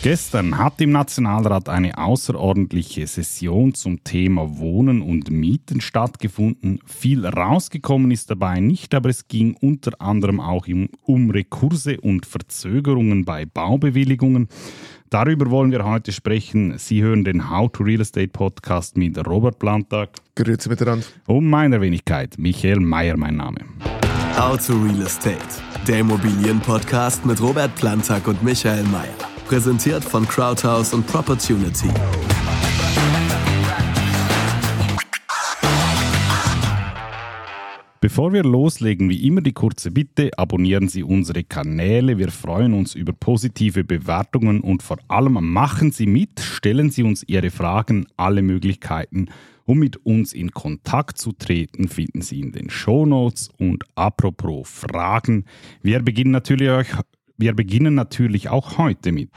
Gestern hat im Nationalrat eine außerordentliche Session zum Thema Wohnen und Mieten stattgefunden. Viel rausgekommen ist dabei nicht, aber es ging unter anderem auch um Rekurse und Verzögerungen bei Baubewilligungen. Darüber wollen wir heute sprechen. Sie hören den How to Real Estate Podcast mit Robert Plantag. Grüezi miteinander. Und meiner Wenigkeit, Michael Mayer, mein Name. How to Real Estate, der Immobilienpodcast mit Robert Plantag und Michael Mayer. Präsentiert von Crowdhouse und Propertunity. Bevor wir loslegen, wie immer die kurze Bitte, abonnieren Sie unsere Kanäle. Wir freuen uns über positive Bewertungen und vor allem machen Sie mit, stellen Sie uns Ihre Fragen, alle Möglichkeiten, um mit uns in Kontakt zu treten, finden Sie in den Shownotes. Und apropos Fragen, wir beginnen natürlich wir beginnen natürlich auch heute mit.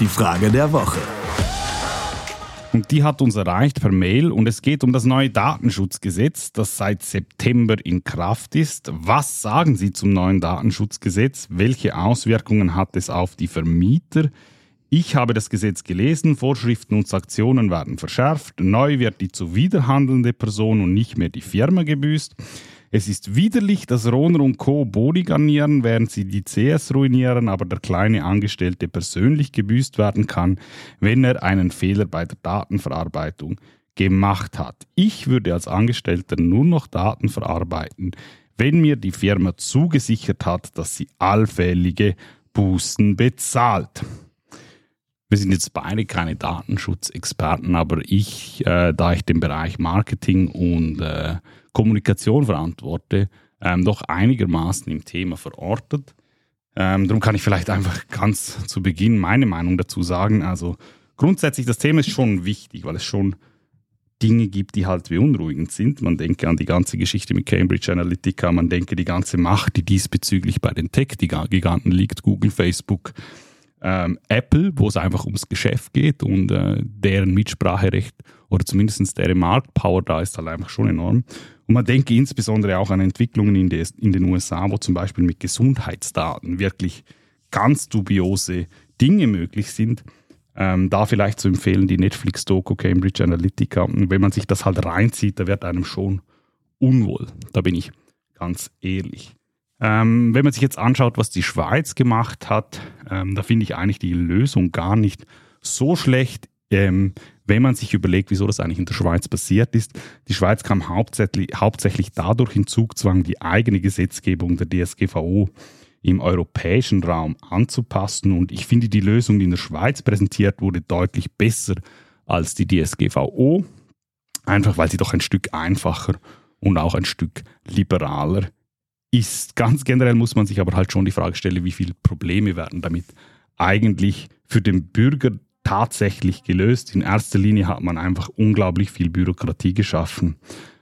Die Frage der Woche. Und die hat uns erreicht per Mail und es geht um das neue Datenschutzgesetz, das seit September in Kraft ist. Was sagen Sie zum neuen Datenschutzgesetz? Welche Auswirkungen hat es auf die Vermieter? Ich habe das Gesetz gelesen, Vorschriften und Sanktionen werden verschärft, neu wird die zuwiderhandelnde Person und nicht mehr die Firma gebüßt. Es ist widerlich, dass Rohner und Co. Boni garnieren, während sie die CS ruinieren, aber der kleine Angestellte persönlich gebüßt werden kann, wenn er einen Fehler bei der Datenverarbeitung gemacht hat. Ich würde als Angestellter nur noch Daten verarbeiten, wenn mir die Firma zugesichert hat, dass sie allfällige Bußen bezahlt. Wir sind jetzt beide keine Datenschutzexperten, aber ich, äh, da ich den Bereich Marketing und äh, Kommunikation verantworte, ähm, doch einigermaßen im Thema verortet. Ähm, darum kann ich vielleicht einfach ganz zu Beginn meine Meinung dazu sagen. Also grundsätzlich, das Thema ist schon wichtig, weil es schon Dinge gibt, die halt beunruhigend sind. Man denke an die ganze Geschichte mit Cambridge Analytica, man denke die ganze Macht, die diesbezüglich bei den Tech-Giganten liegt, Google, Facebook, ähm, Apple, wo es einfach ums Geschäft geht und äh, deren Mitspracherecht oder zumindest deren Marktpower da ist halt einfach schon enorm. Und man denke insbesondere auch an Entwicklungen in, des, in den USA, wo zum Beispiel mit Gesundheitsdaten wirklich ganz dubiose Dinge möglich sind. Ähm, da vielleicht zu empfehlen, die Netflix-Doku Cambridge Analytica. Und wenn man sich das halt reinzieht, da wird einem schon unwohl. Da bin ich ganz ehrlich. Ähm, wenn man sich jetzt anschaut, was die Schweiz gemacht hat, ähm, da finde ich eigentlich die Lösung gar nicht so schlecht. Ähm, wenn man sich überlegt, wieso das eigentlich in der Schweiz passiert ist. Die Schweiz kam hauptsächlich, hauptsächlich dadurch in Zugzwang, die eigene Gesetzgebung der DSGVO im europäischen Raum anzupassen. Und ich finde, die Lösung, die in der Schweiz präsentiert wurde, deutlich besser als die DSGVO. Einfach weil sie doch ein Stück einfacher und auch ein Stück liberaler ist. Ganz generell muss man sich aber halt schon die Frage stellen, wie viele Probleme werden damit eigentlich für den Bürger tatsächlich gelöst. In erster Linie hat man einfach unglaublich viel Bürokratie geschaffen.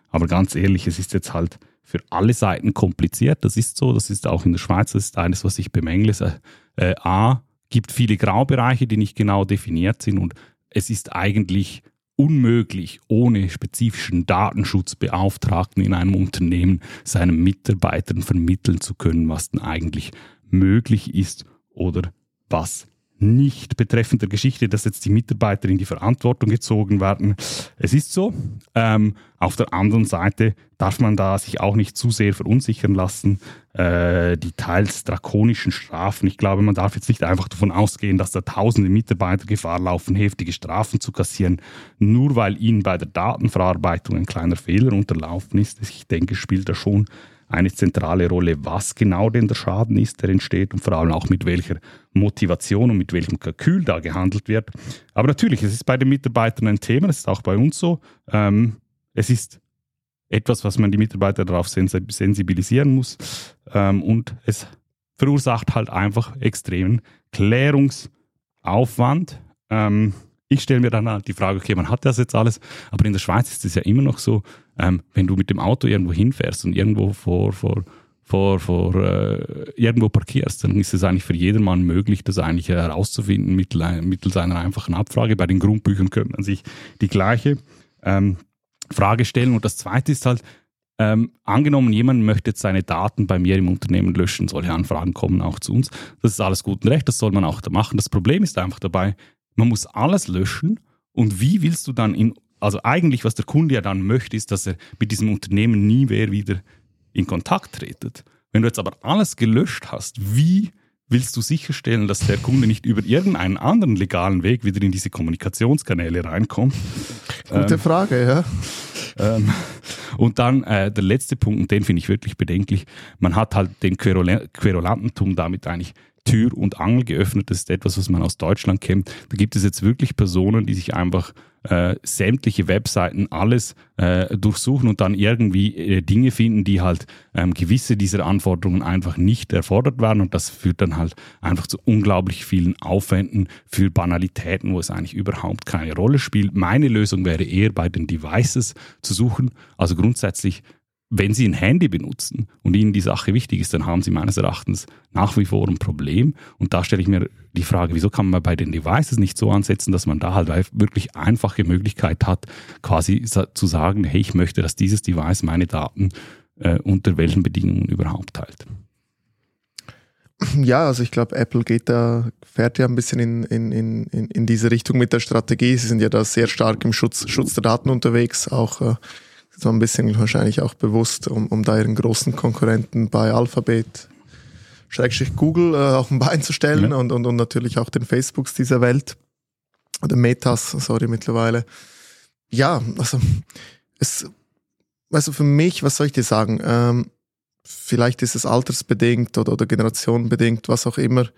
Aber ganz ehrlich, es ist jetzt halt für alle Seiten kompliziert. Das ist so, das ist auch in der Schweiz, das ist eines, was ich bemängle. Äh, A, gibt viele Graubereiche, die nicht genau definiert sind und es ist eigentlich unmöglich, ohne spezifischen Datenschutzbeauftragten in einem Unternehmen seinen Mitarbeitern vermitteln zu können, was denn eigentlich möglich ist oder was nicht betreffend der Geschichte, dass jetzt die Mitarbeiter in die Verantwortung gezogen werden. Es ist so. Ähm, auf der anderen Seite darf man da sich auch nicht zu sehr verunsichern lassen. Äh, die teils drakonischen Strafen. Ich glaube, man darf jetzt nicht einfach davon ausgehen, dass da tausende Mitarbeiter Gefahr laufen, heftige Strafen zu kassieren, nur weil ihnen bei der Datenverarbeitung ein kleiner Fehler unterlaufen ist. Ich denke, spielt da schon eine zentrale Rolle, was genau denn der Schaden ist, der entsteht und vor allem auch mit welcher Motivation und mit welchem Kalkül da gehandelt wird. Aber natürlich, es ist bei den Mitarbeitern ein Thema, das ist auch bei uns so. Ähm, es ist etwas, was man die Mitarbeiter darauf sensibilisieren muss ähm, und es verursacht halt einfach extremen Klärungsaufwand. Ähm, ich stelle mir dann die Frage, okay, man hat das jetzt alles, aber in der Schweiz ist es ja immer noch so, ähm, wenn du mit dem Auto irgendwo hinfährst und irgendwo vor, vor, vor, vor äh, irgendwo parkierst, dann ist es eigentlich für jedermann möglich, das eigentlich herauszufinden mittels, mittels einer einfachen Abfrage. Bei den Grundbüchern könnte man sich die gleiche ähm, Frage stellen. Und das Zweite ist halt, ähm, angenommen, jemand möchte jetzt seine Daten bei mir im Unternehmen löschen, solche Anfragen kommen auch zu uns. Das ist alles gut und recht, das soll man auch da machen. Das Problem ist einfach dabei, man muss alles löschen und wie willst du dann in, also eigentlich, was der Kunde ja dann möchte, ist, dass er mit diesem Unternehmen nie mehr wieder in Kontakt tretet. Wenn du jetzt aber alles gelöscht hast, wie willst du sicherstellen, dass der Kunde nicht über irgendeinen anderen legalen Weg wieder in diese Kommunikationskanäle reinkommt? Gute ähm, Frage, ja. Ähm, und dann äh, der letzte Punkt, und den finde ich wirklich bedenklich, man hat halt den Querulantentum damit eigentlich Tür und Angel geöffnet. Das ist etwas, was man aus Deutschland kennt. Da gibt es jetzt wirklich Personen, die sich einfach äh, sämtliche Webseiten, alles äh, durchsuchen und dann irgendwie äh, Dinge finden, die halt ähm, gewisse dieser Anforderungen einfach nicht erfordert werden. Und das führt dann halt einfach zu unglaublich vielen Aufwänden für Banalitäten, wo es eigentlich überhaupt keine Rolle spielt. Meine Lösung wäre eher bei den Devices zu suchen. Also grundsätzlich wenn Sie ein Handy benutzen und Ihnen die Sache wichtig ist, dann haben Sie meines Erachtens nach wie vor ein Problem. Und da stelle ich mir die Frage, wieso kann man bei den Devices nicht so ansetzen, dass man da halt wirklich einfache Möglichkeit hat, quasi zu sagen, hey, ich möchte, dass dieses Device meine Daten äh, unter welchen Bedingungen überhaupt teilt. Ja, also ich glaube, Apple geht da, fährt ja ein bisschen in, in, in, in diese Richtung mit der Strategie. Sie sind ja da sehr stark im Schutz, Schutz der Daten unterwegs, auch äh, so ein bisschen wahrscheinlich auch bewusst, um, um da ihren großen Konkurrenten bei Alphabet, Schrägstrich Google, äh, auf ein Bein zu stellen ja. und, und, und natürlich auch den Facebooks dieser Welt oder Metas, sorry, mittlerweile. Ja, also es, also für mich, was soll ich dir sagen? Ähm, vielleicht ist es altersbedingt oder, oder generationenbedingt, was auch immer.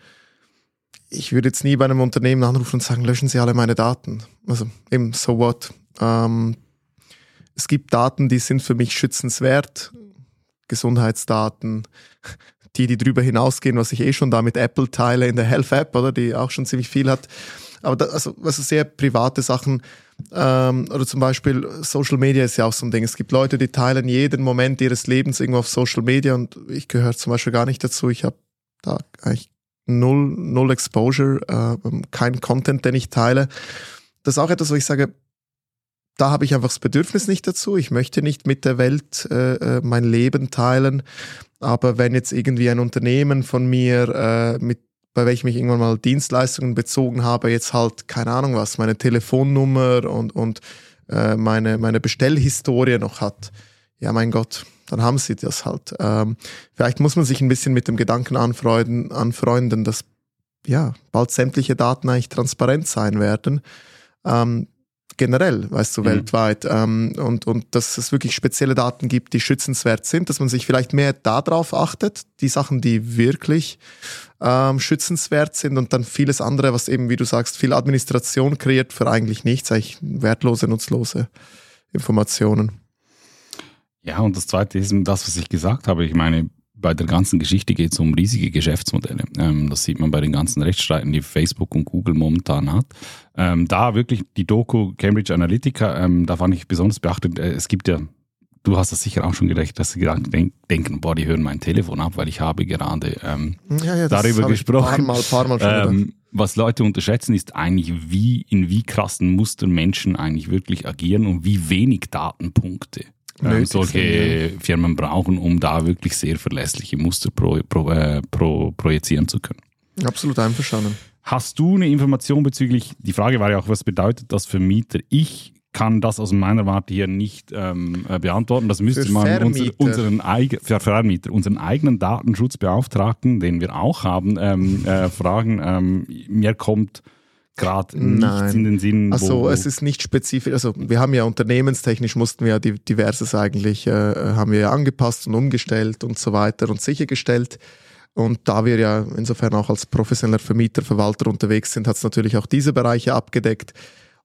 Ich würde jetzt nie bei einem Unternehmen anrufen und sagen, löschen Sie alle meine Daten. Also eben, so what? Ähm, es gibt Daten, die sind für mich schützenswert. Gesundheitsdaten, die, die drüber hinausgehen, was ich eh schon da mit Apple teile in der Health App, oder die auch schon ziemlich viel hat. Aber da, also, also sehr private Sachen, ähm, oder zum Beispiel Social Media ist ja auch so ein Ding. Es gibt Leute, die teilen jeden Moment ihres Lebens irgendwo auf Social Media und ich gehöre zum Beispiel gar nicht dazu. Ich habe da eigentlich null, null Exposure, äh, kein Content, den ich teile. Das ist auch etwas, wo ich sage, da habe ich einfach das Bedürfnis nicht dazu. Ich möchte nicht mit der Welt äh, äh, mein Leben teilen. Aber wenn jetzt irgendwie ein Unternehmen von mir, äh, mit, bei welchem ich irgendwann mal Dienstleistungen bezogen habe, jetzt halt, keine Ahnung was, meine Telefonnummer und, und äh, meine, meine Bestellhistorie noch hat, ja mein Gott, dann haben sie das halt. Ähm, vielleicht muss man sich ein bisschen mit dem Gedanken anfreunden, anfreunden dass ja bald sämtliche Daten eigentlich transparent sein werden. Ähm, generell, weißt du, mhm. weltweit. Ähm, und, und dass es wirklich spezielle Daten gibt, die schützenswert sind, dass man sich vielleicht mehr darauf achtet, die Sachen, die wirklich ähm, schützenswert sind und dann vieles andere, was eben, wie du sagst, viel Administration kreiert für eigentlich nichts, eigentlich wertlose, nutzlose Informationen. Ja, und das Zweite ist das, was ich gesagt habe. Ich meine, bei der ganzen Geschichte geht es um riesige Geschäftsmodelle. Ähm, das sieht man bei den ganzen Rechtsstreiten, die Facebook und Google momentan hat. Ähm, da wirklich die Doku Cambridge Analytica, ähm, da fand ich besonders beachtet, äh, es gibt ja, du hast das sicher auch schon gerecht, dass sie denk, denken, boah, die hören mein Telefon ab, weil ich habe gerade ähm, ja, ja, darüber gesprochen. Paar Mal, paar Mal ähm, was Leute unterschätzen, ist eigentlich, wie in wie krassen Mustern Menschen eigentlich wirklich agieren und wie wenig Datenpunkte ähm, solche sind, Firmen brauchen, um da wirklich sehr verlässliche Muster pro, pro, äh, pro, projizieren zu können. Absolut einverstanden. Hast du eine Information bezüglich, die Frage war ja auch, was bedeutet das für Mieter? Ich kann das aus meiner Warte hier nicht ähm, äh, beantworten. Das müsste für man unser, unseren, für Vermieter, unseren eigenen Datenschutzbeauftragten, den wir auch haben, ähm, äh, fragen. Ähm, mir kommt gerade nichts in den Sinn. Also es ist nicht spezifisch, also wir haben ja unternehmenstechnisch mussten wir ja diverses eigentlich, äh, haben wir ja angepasst und umgestellt und so weiter und sichergestellt. Und da wir ja insofern auch als professioneller Vermieter, Verwalter unterwegs sind, hat es natürlich auch diese Bereiche abgedeckt.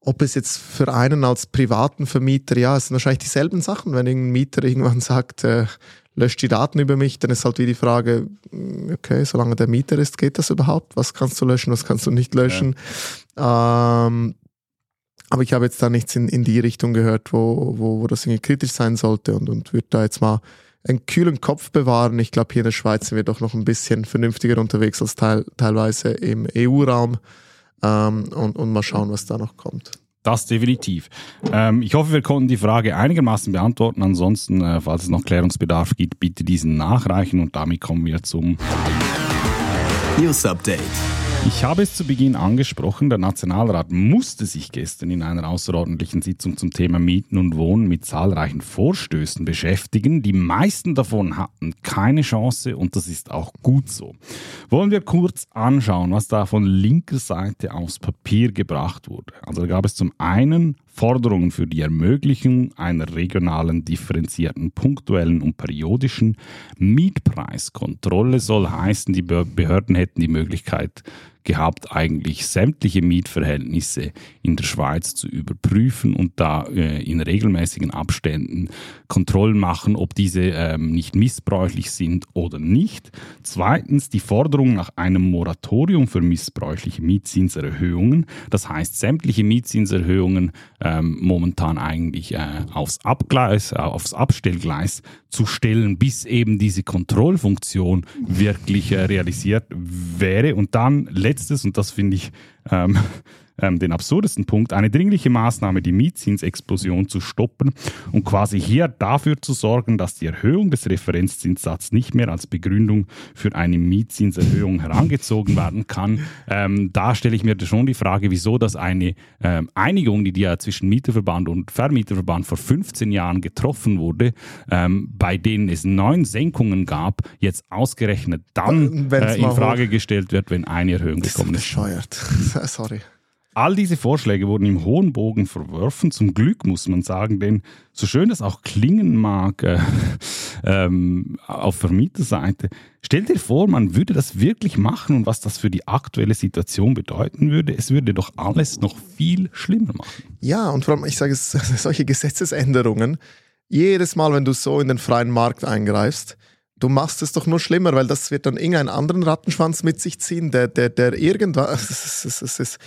Ob es jetzt für einen als privaten Vermieter, ja, es sind wahrscheinlich dieselben Sachen. Wenn ein Mieter irgendwann sagt, äh, löscht die Daten über mich, dann ist halt wie die Frage, mm, okay, solange der Mieter ist, geht das überhaupt? Was kannst du löschen, was kannst du nicht löschen? Ja. Ähm, aber ich habe jetzt da nichts in, in die Richtung gehört, wo, wo, wo das irgendwie kritisch sein sollte und, und würde da jetzt mal einen kühlen Kopf bewahren. Ich glaube, hier in der Schweiz sind wir doch noch ein bisschen vernünftiger unterwegs als teil, teilweise im EU-Raum ähm, und, und mal schauen, was da noch kommt. Das definitiv. Ähm, ich hoffe, wir konnten die Frage einigermaßen beantworten. Ansonsten, äh, falls es noch Klärungsbedarf gibt, bitte diesen nachreichen und damit kommen wir zum News Update. Ich habe es zu Beginn angesprochen, der Nationalrat musste sich gestern in einer außerordentlichen Sitzung zum Thema Mieten und Wohnen mit zahlreichen Vorstößen beschäftigen. Die meisten davon hatten keine Chance und das ist auch gut so. Wollen wir kurz anschauen, was da von linker Seite aufs Papier gebracht wurde. Also da gab es zum einen Forderungen für die Ermöglichung einer regionalen, differenzierten, punktuellen und periodischen Mietpreiskontrolle soll heißen, die Behörden hätten die Möglichkeit gehabt, eigentlich sämtliche Mietverhältnisse in der Schweiz zu überprüfen und da äh, in regelmäßigen Abständen Kontrollen machen, ob diese ähm, nicht missbräuchlich sind oder nicht. Zweitens die Forderung nach einem Moratorium für missbräuchliche Mietzinserhöhungen. Das heißt, sämtliche Mietzinserhöhungen ähm, momentan eigentlich äh, aufs Abgleis, äh, aufs Abstellgleis zu stellen, bis eben diese Kontrollfunktion wirklich äh, realisiert wäre. Und dann letztes, und das finde ich ähm, ähm, den absurdesten Punkt, eine dringliche Maßnahme, die Mietzinsexplosion zu stoppen und quasi hier dafür zu sorgen, dass die Erhöhung des Referenzzinssatzes nicht mehr als Begründung für eine Mietzinserhöhung herangezogen werden kann. Ähm, da stelle ich mir schon die Frage, wieso das eine ähm, Einigung, die ja zwischen Mieterverband und Vermieterverband vor 15 Jahren getroffen wurde, ähm, bei denen es neun Senkungen gab, jetzt ausgerechnet dann äh, in Frage gestellt wird, wenn eine Erhöhung gekommen ist. Bescheuert. Sorry. All diese Vorschläge wurden im hohen Bogen verworfen. Zum Glück muss man sagen, denn so schön das auch klingen mag äh, ähm, auf Vermieterseite, stell dir vor, man würde das wirklich machen und was das für die aktuelle Situation bedeuten würde. Es würde doch alles noch viel schlimmer machen. Ja, und vor allem, ich sage es, solche Gesetzesänderungen, jedes Mal, wenn du so in den freien Markt eingreifst, du machst es doch nur schlimmer, weil das wird dann irgendeinen anderen Rattenschwanz mit sich ziehen, der, der, der irgendwann, es ist, es ist,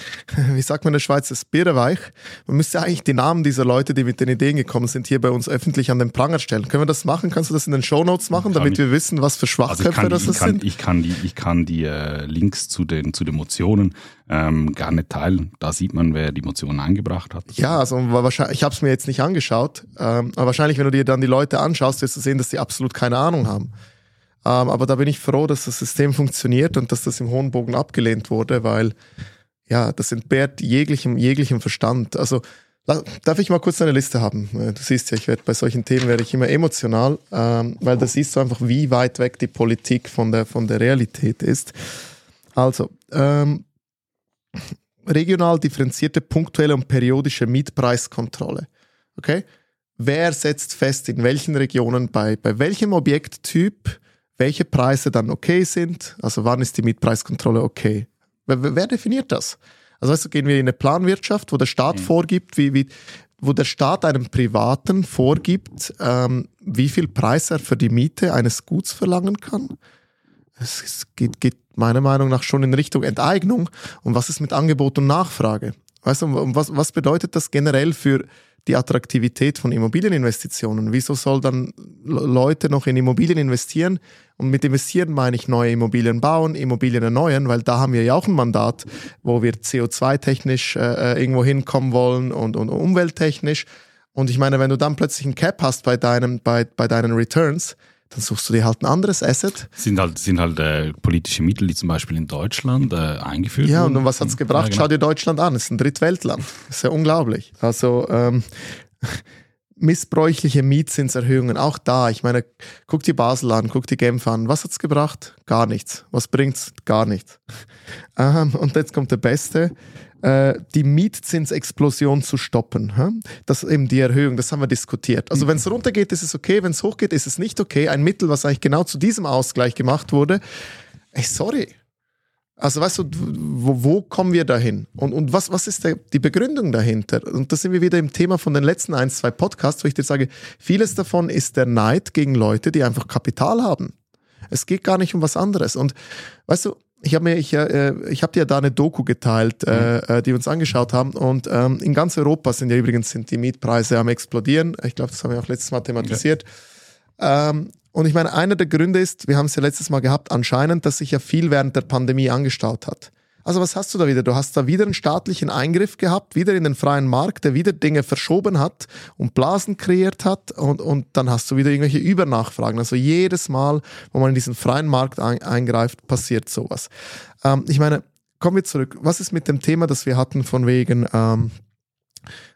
wie sagt man in der Schweiz, das Birreweich. Man müsste eigentlich die Namen dieser Leute, die mit den Ideen gekommen sind, hier bei uns öffentlich an den Pranger stellen. Können wir das machen? Kannst du das in den Shownotes machen, damit ich, wir wissen, was für Schwachköpfe also das kann, sind? Ich kann die, ich kann die äh, Links zu den, zu den Motionen ähm, gerne teilen. Da sieht man, wer die Motionen eingebracht hat. Ja, also wahrscheinlich, ich habe es mir jetzt nicht angeschaut, ähm, aber wahrscheinlich, wenn du dir dann die Leute anschaust, wirst du sehen, dass sie absolut keine Ahnung haben. Ähm, aber da bin ich froh, dass das System funktioniert und dass das im hohen Bogen abgelehnt wurde, weil ja, das entbehrt jeglichem, jeglichem Verstand. Also Darf ich mal kurz eine Liste haben? Äh, du siehst ja, ich werde bei solchen Themen werde ich immer emotional, ähm, weil da siehst du einfach, wie weit weg die Politik von der, von der Realität ist. Also, ähm, regional differenzierte punktuelle und periodische Mietpreiskontrolle. Okay? Wer setzt fest, in welchen Regionen, bei, bei welchem Objekttyp welche Preise dann okay sind. Also wann ist die Mietpreiskontrolle okay? Wer, wer definiert das? Also weißt du, gehen wir in eine Planwirtschaft, wo der Staat mhm. vorgibt, wie, wie, wo der Staat einem Privaten vorgibt, ähm, wie viel Preis er für die Miete eines Guts verlangen kann. Es, geht, geht meiner Meinung nach schon in Richtung Enteignung. Und was ist mit Angebot und Nachfrage? Weißt du, was, was bedeutet das generell für die Attraktivität von Immobilieninvestitionen. Wieso soll dann Leute noch in Immobilien investieren? Und mit investieren meine ich neue Immobilien bauen, Immobilien erneuern, weil da haben wir ja auch ein Mandat, wo wir CO2-technisch äh, äh, irgendwo hinkommen wollen und, und umwelttechnisch. Und ich meine, wenn du dann plötzlich ein Cap hast bei, deinem, bei, bei deinen Returns, dann suchst du dir halt ein anderes Asset. Sind halt, sind halt äh, politische Mittel, die zum Beispiel in Deutschland äh, eingeführt ja, wurden. Ja, und was hat's gebracht? Ja, genau. Schau dir Deutschland an, es ist ein Drittweltland. Das ist ja unglaublich. Also ähm, missbräuchliche Mietzinserhöhungen, auch da. Ich meine, guck die Basel an, guck die Genf an. Was hat's gebracht? Gar nichts. Was bringt's? Gar nichts. Ähm, und jetzt kommt der Beste. Äh, die Mietzinsexplosion zu stoppen. Das ist eben die Erhöhung, das haben wir diskutiert. Also wenn es runtergeht, ist es okay, wenn es hochgeht, ist es nicht okay. Ein Mittel, was eigentlich genau zu diesem Ausgleich gemacht wurde. Ey, sorry. Also weißt du, wo, wo kommen wir dahin? Und, und was, was ist der, die Begründung dahinter? Und da sind wir wieder im Thema von den letzten ein, zwei Podcasts, wo ich dir sage, vieles davon ist der Neid gegen Leute, die einfach Kapital haben. Es geht gar nicht um was anderes. Und weißt du, ich habe mir, ich, äh, ich habe dir da eine Doku geteilt, äh, mhm. äh, die wir uns angeschaut haben. Und ähm, in ganz Europa sind ja übrigens sind die Mietpreise am explodieren. Ich glaube, das haben wir auch letztes Mal thematisiert. Ja. Ähm, und ich meine, einer der Gründe ist, wir haben es ja letztes Mal gehabt, anscheinend, dass sich ja viel während der Pandemie angestaut hat. Also was hast du da wieder? Du hast da wieder einen staatlichen Eingriff gehabt, wieder in den freien Markt, der wieder Dinge verschoben hat und Blasen kreiert hat und, und dann hast du wieder irgendwelche Übernachfragen. Also jedes Mal, wo man in diesen freien Markt ein, eingreift, passiert sowas. Ähm, ich meine, kommen wir zurück. Was ist mit dem Thema, das wir hatten von wegen... Ähm,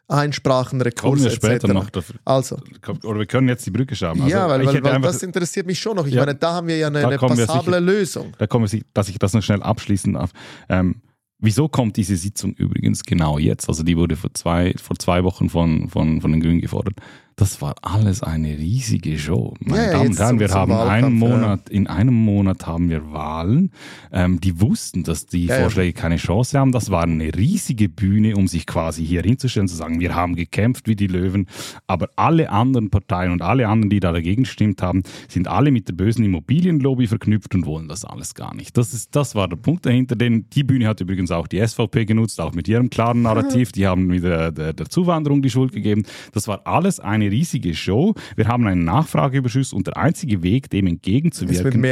Einsprachen, Rekurs Kommen wir später noch. Dafür. Also. Oder wir können jetzt die Brücke schauen. Also ja, weil, weil, weil das interessiert mich schon noch. Ich ja, meine, da haben wir ja eine, eine passable sicher, Lösung. Da kommen wir, dass ich das noch schnell abschließen darf. Ähm, wieso kommt diese Sitzung übrigens genau jetzt? Also die wurde vor zwei, vor zwei Wochen von, von, von den Grünen gefordert. Das war alles eine riesige Show. Meine ja, Damen und Herren, wir haben einen Monat, ja. in einem Monat haben wir Wahlen. Ähm, die wussten, dass die ja, Vorschläge keine Chance haben. Das war eine riesige Bühne, um sich quasi hier hinzustellen, zu sagen, wir haben gekämpft wie die Löwen. Aber alle anderen Parteien und alle anderen, die da dagegen gestimmt haben, sind alle mit der bösen Immobilienlobby verknüpft und wollen das alles gar nicht. Das, ist, das war der Punkt dahinter. Denn die Bühne hat übrigens auch die SVP genutzt, auch mit ihrem klaren Narrativ. Die haben wieder der, der Zuwanderung die Schuld gegeben. Das war alles eine eine riesige Show. Wir haben einen Nachfrageüberschuss und der einzige Weg, dem entgegenzuwirken,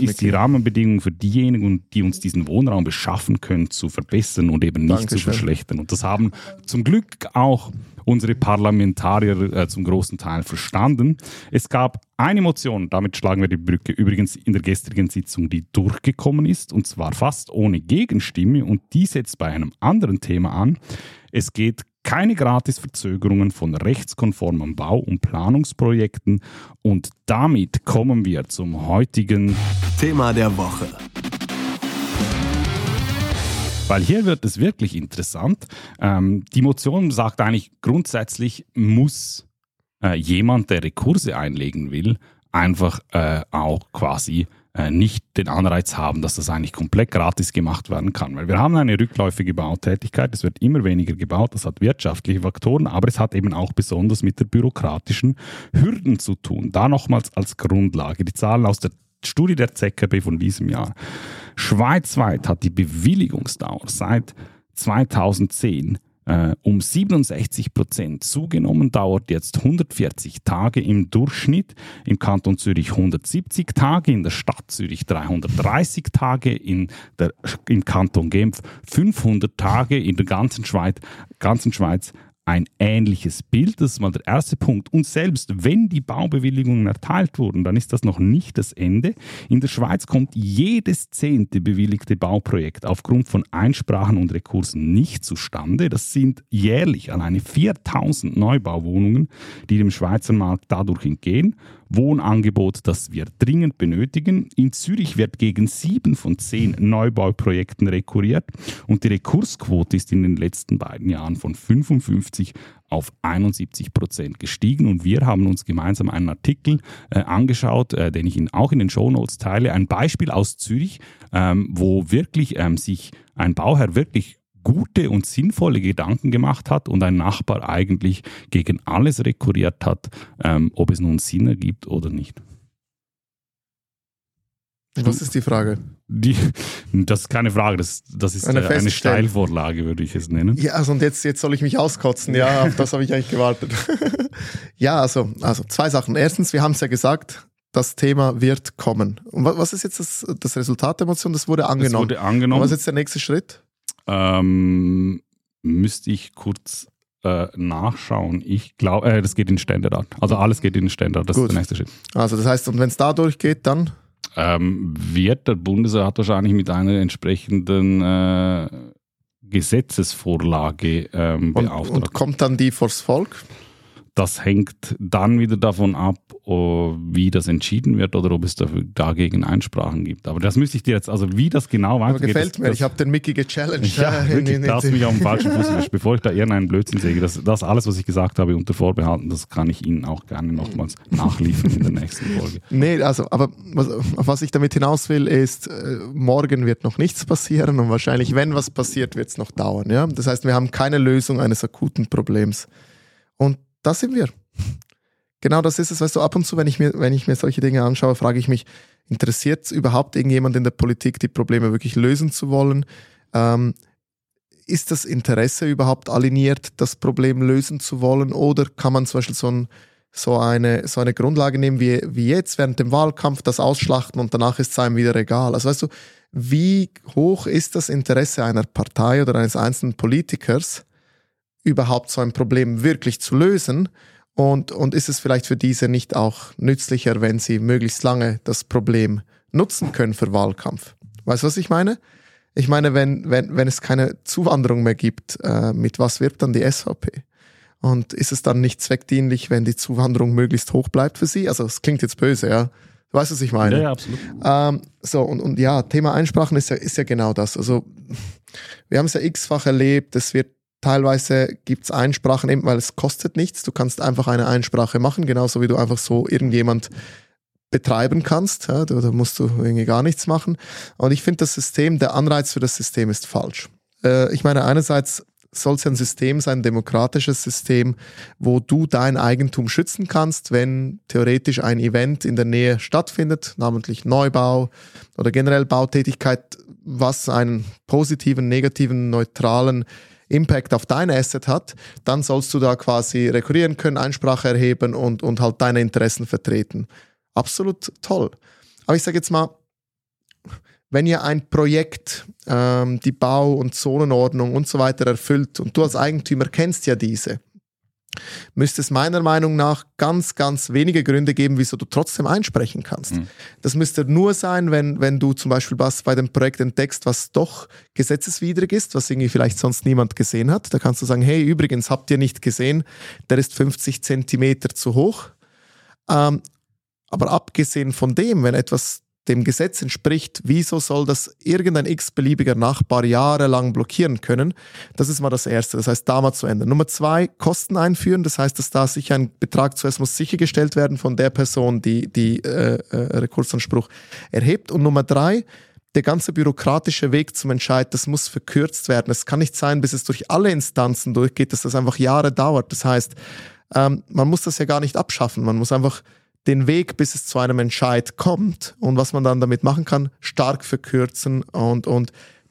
ist, ist die Rahmenbedingungen für diejenigen, die uns diesen Wohnraum beschaffen können, zu verbessern und eben nicht Dankeschön. zu verschlechtern. Und das haben zum Glück auch unsere Parlamentarier äh, zum großen Teil verstanden. Es gab eine Motion, damit schlagen wir die Brücke, übrigens in der gestrigen Sitzung, die durchgekommen ist, und zwar fast ohne Gegenstimme, und die setzt bei einem anderen Thema an. Es geht keine Gratisverzögerungen von rechtskonformen Bau- und Planungsprojekten. Und damit kommen wir zum heutigen Thema der Woche. Weil hier wird es wirklich interessant. Ähm, die Motion sagt eigentlich grundsätzlich, muss äh, jemand, der Rekurse einlegen will, einfach äh, auch quasi nicht den Anreiz haben, dass das eigentlich komplett gratis gemacht werden kann. Weil wir haben eine rückläufige Bautätigkeit, es wird immer weniger gebaut, das hat wirtschaftliche Faktoren, aber es hat eben auch besonders mit der bürokratischen Hürden zu tun. Da nochmals als Grundlage. Die Zahlen aus der Studie der ZKB von diesem Jahr. Schweizweit hat die Bewilligungsdauer seit 2010 äh, um 67 Prozent. Zugenommen, dauert jetzt 140 Tage im Durchschnitt, im Kanton Zürich 170 Tage, in der Stadt Zürich 330 Tage, in der, im Kanton Genf 500 Tage, in der ganzen Schweiz, ganzen Schweiz ein ähnliches Bild. Das ist mal der erste Punkt. Und selbst wenn die Baubewilligungen erteilt wurden, dann ist das noch nicht das Ende. In der Schweiz kommt jedes zehnte bewilligte Bauprojekt aufgrund von Einsprachen und Rekursen nicht zustande. Das sind jährlich alleine 4000 Neubauwohnungen, die dem Schweizer Markt dadurch entgehen. Wohnangebot, das wir dringend benötigen. In Zürich wird gegen sieben von zehn Neubauprojekten rekurriert und die Rekursquote ist in den letzten beiden Jahren von 55 auf 71 Prozent gestiegen und wir haben uns gemeinsam einen Artikel äh, angeschaut, äh, den ich Ihnen auch in den Show Notes teile, ein Beispiel aus Zürich, ähm, wo wirklich ähm, sich ein Bauherr wirklich gute und sinnvolle Gedanken gemacht hat und ein Nachbar eigentlich gegen alles rekurriert hat, ähm, ob es nun Sinn ergibt oder nicht. Was ist die Frage? Die, das ist keine Frage, das, das ist eine, eine Steilvorlage, würde ich es nennen. Ja, also und jetzt, jetzt soll ich mich auskotzen. Ja, auf das habe ich eigentlich gewartet. ja, also, also zwei Sachen. Erstens, wir haben es ja gesagt, das Thema wird kommen. Und was ist jetzt das, das Resultat der Motion? Das wurde angenommen. Das wurde angenommen. Und was ist jetzt der nächste Schritt? Ähm, müsste ich kurz äh, nachschauen. Ich glaube, äh, das geht in Ständerat. Also alles geht in den Ständerat. Das Gut. ist der nächste Schritt. Also das heißt, und wenn es da durchgeht, dann? Ähm, wird der Bundesrat wahrscheinlich mit einer entsprechenden äh, Gesetzesvorlage ähm, beauftragt. Und, und kommt dann die vors Volk? Das hängt dann wieder davon ab, wie das entschieden wird oder ob es dafür, dagegen Einsprachen gibt. Aber das müsste ich dir jetzt, also wie das genau weitergeht. Aber gefällt das, mir, das, ich habe den Mickey gechallenged. Ja, äh, wirklich, da hast mich auf dem falschen Fuß erwischt. Bevor ich da irgendeinen Blödsinn sehe, das, das alles, was ich gesagt habe, unter Vorbehalten, das kann ich Ihnen auch gerne nochmals nachliefern in der nächsten Folge. Nee, also, aber was, was ich damit hinaus will, ist, äh, morgen wird noch nichts passieren und wahrscheinlich, wenn was passiert, wird es noch dauern. Ja? Das heißt, wir haben keine Lösung eines akuten Problems. Und da sind wir. Genau das ist es, weißt du, ab und zu, wenn ich mir, wenn ich mir solche Dinge anschaue, frage ich mich, interessiert es überhaupt irgendjemand in der Politik, die Probleme wirklich lösen zu wollen? Ähm, ist das Interesse überhaupt aligniert, das Problem lösen zu wollen? Oder kann man zum Beispiel so ein so eine, so eine Grundlage nehmen wie, wie jetzt während dem Wahlkampf, das ausschlachten und danach ist es einem wieder egal. Also weißt du, wie hoch ist das Interesse einer Partei oder eines einzelnen Politikers, überhaupt so ein Problem wirklich zu lösen? Und, und ist es vielleicht für diese nicht auch nützlicher, wenn sie möglichst lange das Problem nutzen können für Wahlkampf? Weißt du, was ich meine? Ich meine, wenn, wenn, wenn es keine Zuwanderung mehr gibt, äh, mit was wirbt dann die SVP? Und ist es dann nicht zweckdienlich, wenn die Zuwanderung möglichst hoch bleibt für sie? Also es klingt jetzt böse, ja. Du weißt, was ich meine? Ja, ja absolut. Ähm, so, und, und ja, Thema Einsprachen ist ja, ist ja genau das. Also wir haben es ja x-fach erlebt, es wird teilweise gibt es Einsprachen, eben weil es kostet nichts. Du kannst einfach eine Einsprache machen, genauso wie du einfach so irgendjemand betreiben kannst. Ja, da, da musst du irgendwie gar nichts machen. Und ich finde das System, der Anreiz für das System ist falsch. Äh, ich meine, einerseits soll es ein System sein, ein demokratisches System, wo du dein Eigentum schützen kannst, wenn theoretisch ein Event in der Nähe stattfindet, namentlich Neubau oder generell Bautätigkeit, was einen positiven, negativen, neutralen Impact auf dein Asset hat, dann sollst du da quasi rekurrieren können, Einsprache erheben und, und halt deine Interessen vertreten. Absolut toll. Aber ich sage jetzt mal, wenn ihr ein Projekt, ähm, die Bau- und Zonenordnung und so weiter erfüllt und du als Eigentümer kennst ja diese, müsste es meiner Meinung nach ganz, ganz wenige Gründe geben, wieso du trotzdem einsprechen kannst. Mhm. Das müsste nur sein, wenn, wenn du zum Beispiel was bei dem Projekt entdeckst, was doch gesetzeswidrig ist, was irgendwie vielleicht sonst niemand gesehen hat. Da kannst du sagen, hey, übrigens, habt ihr nicht gesehen, der ist 50 Zentimeter zu hoch. Ähm, aber abgesehen von dem, wenn etwas dem Gesetz entspricht, wieso soll das irgendein x-beliebiger Nachbar jahrelang blockieren können? Das ist mal das Erste. Das heißt, da mal zu ändern. Nummer zwei, Kosten einführen. Das heißt, dass da sicher ein Betrag zuerst muss sichergestellt werden von der Person, die die äh, äh, Rekursanspruch erhebt. Und Nummer drei, der ganze bürokratische Weg zum Entscheid, das muss verkürzt werden. Es kann nicht sein, bis es durch alle Instanzen durchgeht, dass das einfach Jahre dauert. Das heißt, ähm, man muss das ja gar nicht abschaffen. Man muss einfach den Weg, bis es zu einem Entscheid kommt und was man dann damit machen kann, stark verkürzen und, und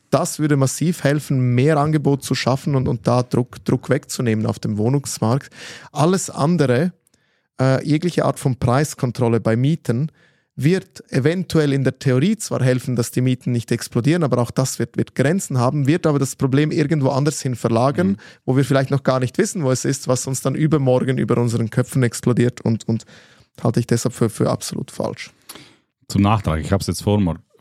das würde massiv helfen, mehr Angebot zu schaffen und, und da Druck, Druck wegzunehmen auf dem Wohnungsmarkt. Alles andere, äh, jegliche Art von Preiskontrolle bei Mieten, wird eventuell in der Theorie zwar helfen, dass die Mieten nicht explodieren, aber auch das wird, wird Grenzen haben, wird aber das Problem irgendwo anders hin verlagern, mhm. wo wir vielleicht noch gar nicht wissen, wo es ist, was uns dann übermorgen über unseren Köpfen explodiert und, und halte ich deshalb für, für absolut falsch. Zum Nachtrag, ich habe es jetzt vor,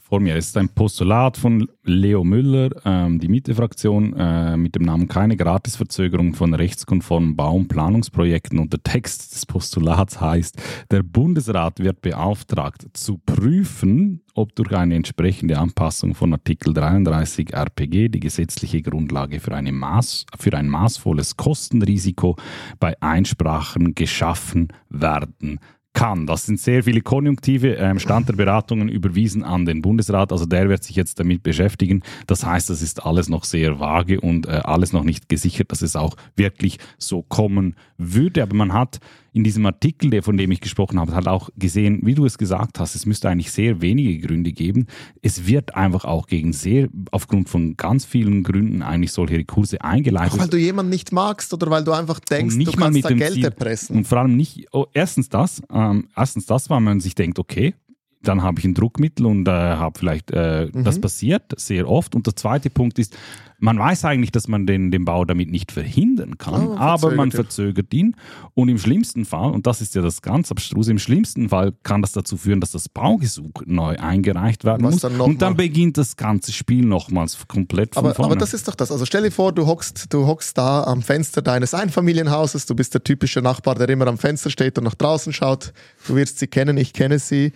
vor mir. Es ist ein Postulat von Leo Müller, ähm, die Miete-Fraktion, äh, mit dem Namen Keine Gratisverzögerung von rechtskonformen Bau- und Planungsprojekten. Und der Text des Postulats heißt, der Bundesrat wird beauftragt zu prüfen, ob durch eine entsprechende Anpassung von Artikel 33 RPG die gesetzliche Grundlage für, eine Maß, für ein maßvolles Kostenrisiko bei Einsprachen geschaffen werden kann. Das sind sehr viele Konjunktive. Ähm, Stand der Beratungen überwiesen an den Bundesrat. Also der wird sich jetzt damit beschäftigen. Das heißt, das ist alles noch sehr vage und äh, alles noch nicht gesichert, dass es auch wirklich so kommen würde. Aber man hat in diesem Artikel, der, von dem ich gesprochen habe, hat auch gesehen, wie du es gesagt hast, es müsste eigentlich sehr wenige Gründe geben. Es wird einfach auch gegen sehr, aufgrund von ganz vielen Gründen eigentlich solche Rekurse eingeleitet. Auch weil du jemanden nicht magst oder weil du einfach denkst, du kannst da Geld Ziel, erpressen. Und vor allem nicht, oh, erstens das, ähm, erstens das, weil man sich denkt, okay, dann habe ich ein Druckmittel und äh, habe vielleicht, äh, mhm. das passiert sehr oft. Und der zweite Punkt ist, man weiß eigentlich, dass man den, den Bau damit nicht verhindern kann, oh, aber man verzögert ihn. Und im schlimmsten Fall, und das ist ja das ganz abstruse, im schlimmsten Fall kann das dazu führen, dass das Baugesuch neu eingereicht werden muss. Dann und dann beginnt das ganze Spiel nochmals komplett von aber, vorne. Aber das ist doch das. Also stell dir vor, du hockst, du hockst da am Fenster deines Einfamilienhauses, du bist der typische Nachbar, der immer am Fenster steht und nach draußen schaut. Du wirst sie kennen, ich kenne sie.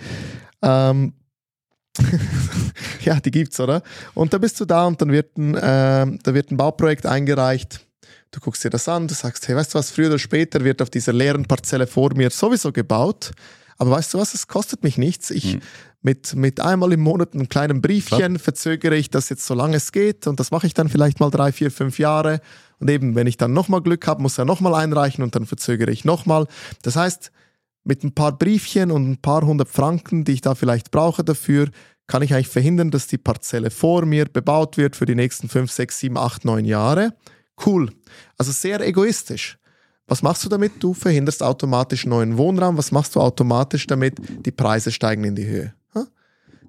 Ähm, ja, die gibt's, oder? Und da bist du da und dann wird ein, äh, da wird ein Bauprojekt eingereicht. Du guckst dir das an, du sagst, hey, weißt du was, früher oder später wird auf dieser leeren Parzelle vor mir sowieso gebaut. Aber weißt du was, es kostet mich nichts. Ich hm. mit, mit einmal im Monat einem kleinen Briefchen Was? verzögere ich das jetzt so lange es geht und das mache ich dann vielleicht mal drei, vier, fünf Jahre. Und eben, wenn ich dann nochmal Glück habe, muss er nochmal einreichen und dann verzögere ich nochmal. Das heißt, mit ein paar Briefchen und ein paar hundert Franken, die ich da vielleicht brauche dafür, kann ich eigentlich verhindern, dass die Parzelle vor mir bebaut wird für die nächsten fünf, sechs, sieben, acht, neun Jahre. Cool. Also sehr egoistisch. Was machst du damit? Du verhinderst automatisch neuen Wohnraum. Was machst du automatisch damit? Die Preise steigen in die Höhe.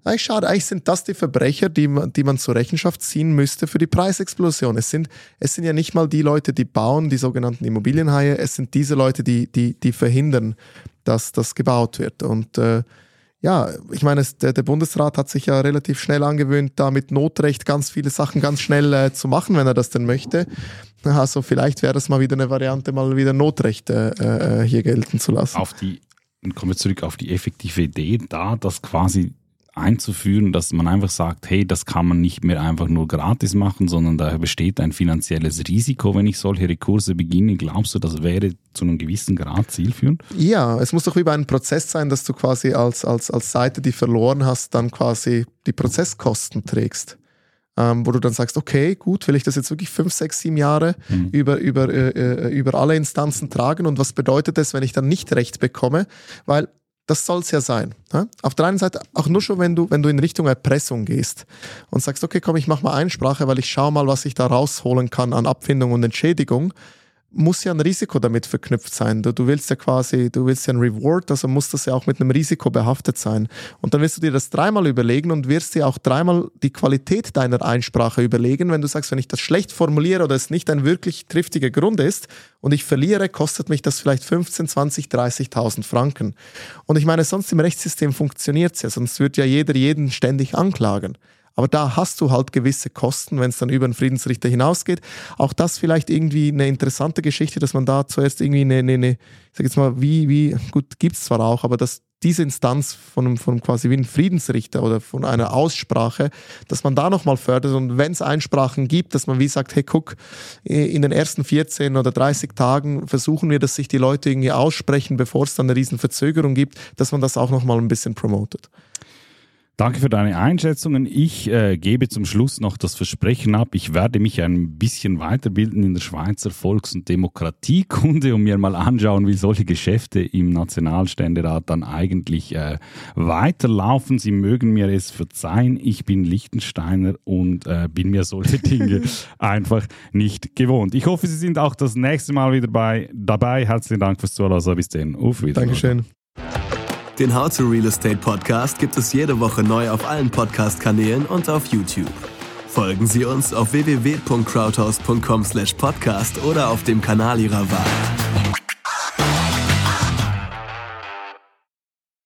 Eigentlich schade, eigentlich sind das die Verbrecher, die man, die man zur Rechenschaft ziehen müsste für die Preisexplosion. Es sind, es sind ja nicht mal die Leute, die bauen, die sogenannten Immobilienhaie, es sind diese Leute, die, die, die verhindern, dass das gebaut wird. Und äh, ja, ich meine, es, der, der, Bundesrat hat sich ja relativ schnell angewöhnt, da mit Notrecht ganz viele Sachen ganz schnell äh, zu machen, wenn er das denn möchte. Also vielleicht wäre das mal wieder eine Variante, mal wieder Notrecht äh, äh, hier gelten zu lassen. Auf die, kommen wir zurück auf die effektive Idee da, dass quasi einzuführen, dass man einfach sagt, hey, das kann man nicht mehr einfach nur gratis machen, sondern da besteht ein finanzielles Risiko, wenn ich solche Rekurse beginne. Glaubst du, das wäre zu einem gewissen Grad zielführend? Ja, es muss doch wie bei einem Prozess sein, dass du quasi als, als, als Seite, die verloren hast, dann quasi die Prozesskosten trägst. Ähm, wo du dann sagst, okay, gut, will ich das jetzt wirklich fünf, sechs, sieben Jahre mhm. über, über, äh, äh über alle Instanzen tragen und was bedeutet das, wenn ich dann nicht recht bekomme? Weil das soll es ja sein. Ja? Auf der einen Seite auch nur schon, wenn du, wenn du in Richtung Erpressung gehst und sagst, okay, komm, ich mache mal Einsprache, weil ich schaue mal, was ich da rausholen kann an Abfindung und Entschädigung muss ja ein Risiko damit verknüpft sein. Du, du willst ja quasi, du willst ja ein Reward, also muss das ja auch mit einem Risiko behaftet sein. Und dann wirst du dir das dreimal überlegen und wirst dir auch dreimal die Qualität deiner Einsprache überlegen, wenn du sagst, wenn ich das schlecht formuliere oder es nicht ein wirklich triftiger Grund ist und ich verliere, kostet mich das vielleicht 15, 20, 30.000 Franken. Und ich meine, sonst im Rechtssystem funktioniert es ja, sonst wird ja jeder jeden ständig anklagen. Aber da hast du halt gewisse Kosten, wenn es dann über den Friedensrichter hinausgeht. Auch das vielleicht irgendwie eine interessante Geschichte, dass man da zuerst irgendwie eine, eine, eine ich sag jetzt mal, wie, wie, gut, gibt es zwar auch, aber dass diese Instanz von, von quasi wie ein Friedensrichter oder von einer Aussprache, dass man da nochmal fördert und wenn es Einsprachen gibt, dass man wie sagt, hey, guck, in den ersten 14 oder 30 Tagen versuchen wir, dass sich die Leute irgendwie aussprechen, bevor es dann eine riesen Verzögerung gibt, dass man das auch nochmal ein bisschen promotet. Danke für deine Einschätzungen. Ich äh, gebe zum Schluss noch das Versprechen ab, ich werde mich ein bisschen weiterbilden in der Schweizer Volks- und Demokratiekunde und mir mal anschauen, wie solche Geschäfte im Nationalständerat dann eigentlich äh, weiterlaufen. Sie mögen mir es verzeihen, ich bin Lichtensteiner und äh, bin mir solche Dinge einfach nicht gewohnt. Ich hoffe, Sie sind auch das nächste Mal wieder bei, dabei. Herzlichen Dank fürs Zuhören. Bis dann. Auf Wiedersehen. Dankeschön. Den How to Real Estate Podcast gibt es jede Woche neu auf allen Podcast-Kanälen und auf YouTube. Folgen Sie uns auf www.crowdhouse.com/podcast oder auf dem Kanal Ihrer Wahl.